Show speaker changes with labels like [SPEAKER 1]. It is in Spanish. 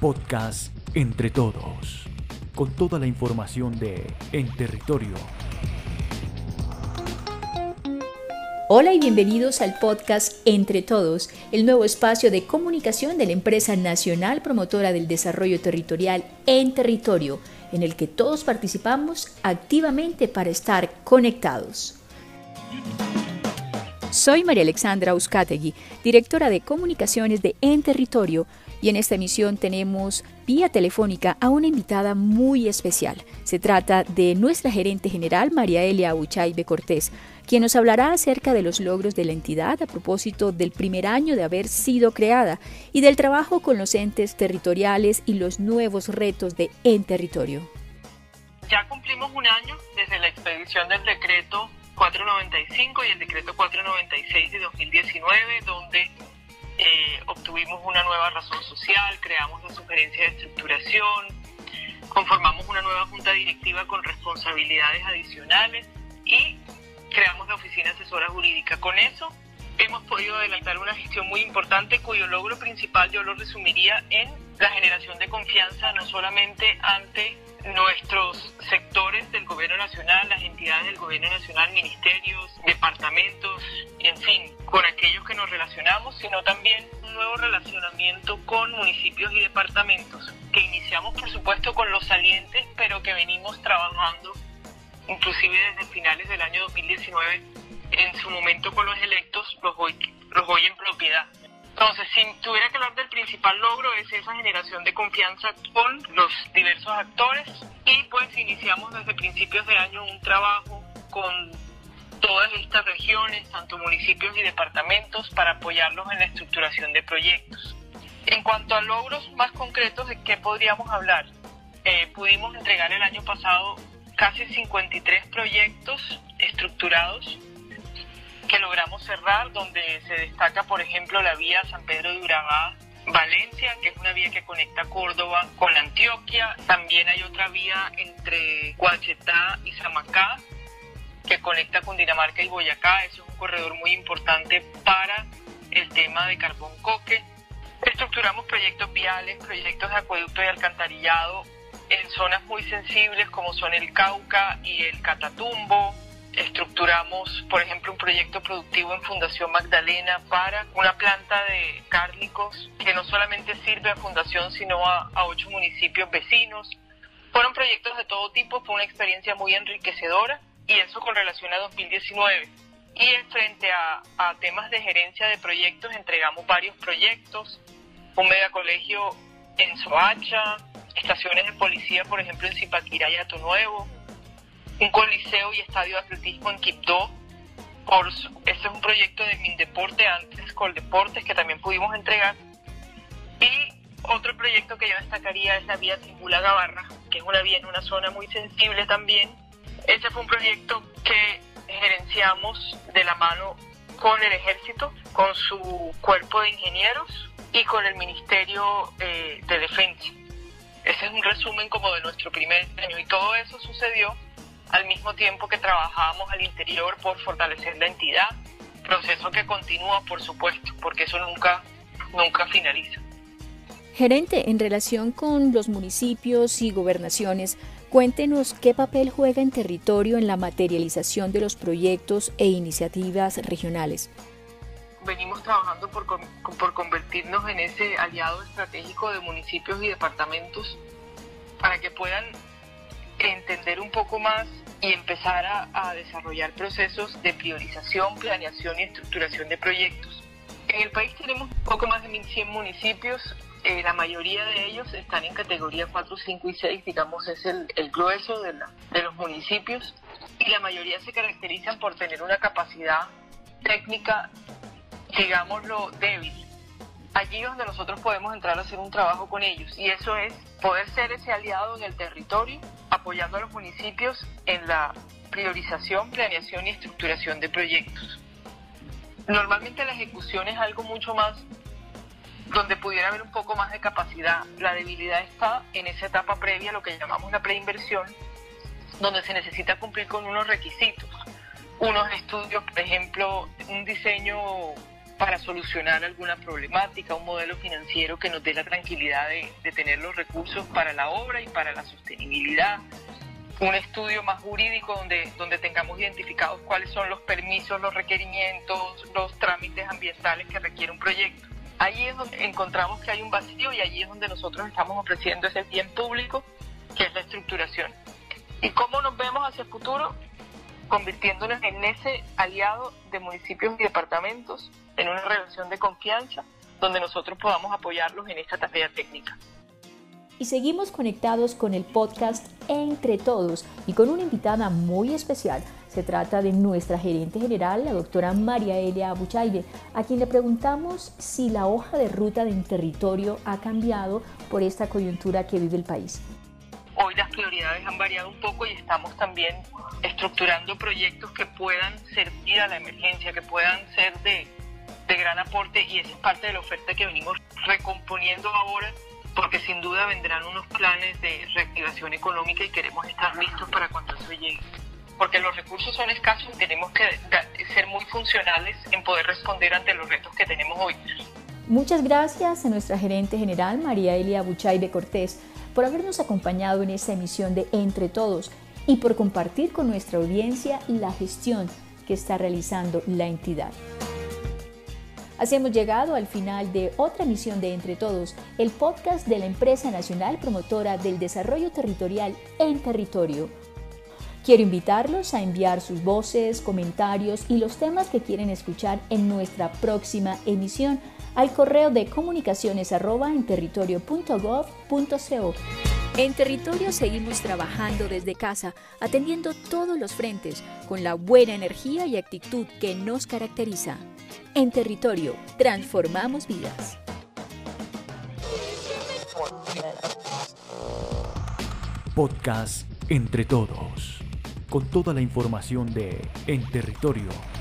[SPEAKER 1] Podcast Entre Todos, con toda la información de En Territorio.
[SPEAKER 2] Hola y bienvenidos al podcast Entre Todos, el nuevo espacio de comunicación de la empresa nacional promotora del desarrollo territorial En Territorio, en el que todos participamos activamente para estar conectados. Soy María Alexandra Euskategui, directora de comunicaciones de En Territorio, y en esta emisión tenemos vía telefónica a una invitada muy especial. Se trata de nuestra gerente general, María Elia Uchaibe Cortés, quien nos hablará acerca de los logros de la entidad a propósito del primer año de haber sido creada y del trabajo con los entes territoriales y los nuevos retos de En Territorio.
[SPEAKER 3] Ya cumplimos un año desde la expedición del decreto 495 y el decreto 496 de 2019, donde eh, obtuvimos una nueva razón social, creamos la sugerencia de estructuración, conformamos una nueva junta directiva con responsabilidades adicionales y creamos la oficina asesora jurídica. Con eso hemos podido adelantar una gestión muy importante cuyo logro principal yo lo resumiría en la generación de confianza no solamente ante gobierno nacional, ministerios, departamentos, en fin, con aquellos que nos relacionamos, sino también un nuevo relacionamiento con municipios y departamentos, que iniciamos por supuesto con los salientes, pero que venimos trabajando inclusive desde finales del año 2019, en su momento con los electos, los voy, los voy en propiedad. Entonces, si tuviera que hablar del principal logro es esa generación de confianza con los diversos actores y pues iniciamos desde principios de año un trabajo con todas estas regiones, tanto municipios y departamentos, para apoyarlos en la estructuración de proyectos. En cuanto a logros más concretos, ¿de qué podríamos hablar? Eh, pudimos entregar el año pasado casi 53 proyectos estructurados que logramos cerrar, donde se destaca, por ejemplo, la vía San Pedro de Urabá, Valencia, que es una vía que conecta Córdoba con Antioquia. También hay otra vía entre Guachetá y Samacá, que conecta con Dinamarca y Boyacá. Eso es un corredor muy importante para el tema de carbón coque. Estructuramos proyectos viales, proyectos de acueducto y alcantarillado en zonas muy sensibles como son el Cauca y el Catatumbo, estructuramos, por ejemplo, un proyecto productivo en Fundación Magdalena para una planta de cárnicos que no solamente sirve a Fundación, sino a, ocho municipios vecinos. Fueron proyectos de todo tipo, fue una experiencia muy enriquecedora y eso con relación a 2019. Y frente a, a temas de gerencia de proyectos, entregamos varios proyectos, un megacolegio en Soacha, estaciones de policía, por ejemplo, en Zipaquirá y Ato Nuevo, un coliseo y estadio de atletismo en Quibdó. Por, este es un proyecto de Mindeporte, antes Coldeportes, que también pudimos entregar. Y otro proyecto que yo destacaría es la vía Timbula Gavarra, que es una vía en una zona muy sensible también. Este fue un proyecto que gerenciamos de la mano con el ejército, con su cuerpo de ingenieros y con el Ministerio eh, de Defensa. Ese es un resumen como de nuestro primer año y todo eso sucedió al mismo tiempo que trabajábamos al interior por fortalecer la entidad, proceso que continúa por supuesto, porque eso nunca, nunca finaliza.
[SPEAKER 2] Gerente, en relación con los municipios y gobernaciones, cuéntenos qué papel juega en territorio en la materialización de los proyectos e iniciativas regionales.
[SPEAKER 3] Venimos trabajando por, por convertirnos en ese aliado estratégico de municipios y departamentos para que puedan entender un poco más y empezar a, desarrollar procesos de priorización, planeación y estructuración de proyectos. En el país tenemos poco más de 1.100 municipios, eh, la mayoría de ellos están en categoría 4, 5 y 6, digamos es el, grueso de, la, de los municipios, y la mayoría se caracterizan por tener una capacidad técnica, digámoslo, débil. Allí donde nosotros podemos entrar a hacer un trabajo con ellos, y eso es poder ser ese aliado en el territorio, apoyando a los municipios en la priorización, planeación y estructuración de proyectos. Normalmente la ejecución es algo mucho más donde pudiera haber un poco más de capacidad. La debilidad está en esa etapa previa, lo que llamamos la preinversión, donde se necesita cumplir con unos requisitos, unos estudios, por ejemplo, un diseño para solucionar alguna problemática, un modelo financiero que nos dé la tranquilidad de, de tener los recursos para la obra y para la sostenibilidad, un estudio más jurídico donde, donde tengamos identificados cuáles son los permisos, los requerimientos, los trámites ambientales que requiere un proyecto. Ahí es donde encontramos que hay un vacío y allí es donde nosotros estamos ofreciendo ese bien público, que es la estructuración. ¿Y cómo nos vemos hacia el futuro? Convirtiéndonos en ese aliado de municipios y departamentos, en una relación de confianza, donde nosotros podamos apoyarlos en esta tarea técnica
[SPEAKER 2] y seguimos conectados con el podcast Entre Todos y con una invitada muy especial. Se trata de nuestra gerente general, la doctora María Elia Abuchaibe, a quien le preguntamos si la hoja de ruta de territorio ha cambiado por esta coyuntura que vive el país.
[SPEAKER 3] Hoy las prioridades han variado un poco y estamos también estructurando proyectos que puedan servir a la emergencia, que puedan ser de, de gran aporte y esa es parte de la oferta que venimos recomponiendo ahora porque sin duda vendrán unos planes de reactivación económica y queremos estar listos para cuando eso llegue. Porque los recursos son escasos y tenemos que ser muy funcionales en poder responder ante los retos que tenemos hoy.
[SPEAKER 2] Muchas gracias a nuestra gerente general, María Elia de Cortés, por habernos acompañado en esta emisión de Entre Todos y por compartir con nuestra audiencia la gestión que está realizando la entidad. Así hemos llegado al final de otra emisión de Entre Todos, el podcast de la empresa nacional promotora del desarrollo territorial en territorio. Quiero invitarlos a enviar sus voces, comentarios y los temas que quieren escuchar en nuestra próxima emisión al correo de comunicaciones en territorio.gov.co. En territorio seguimos trabajando desde casa, atendiendo todos los frentes, con la buena energía y actitud que nos caracteriza. En territorio, transformamos vidas.
[SPEAKER 1] Podcast Entre Todos, con toda la información de En Territorio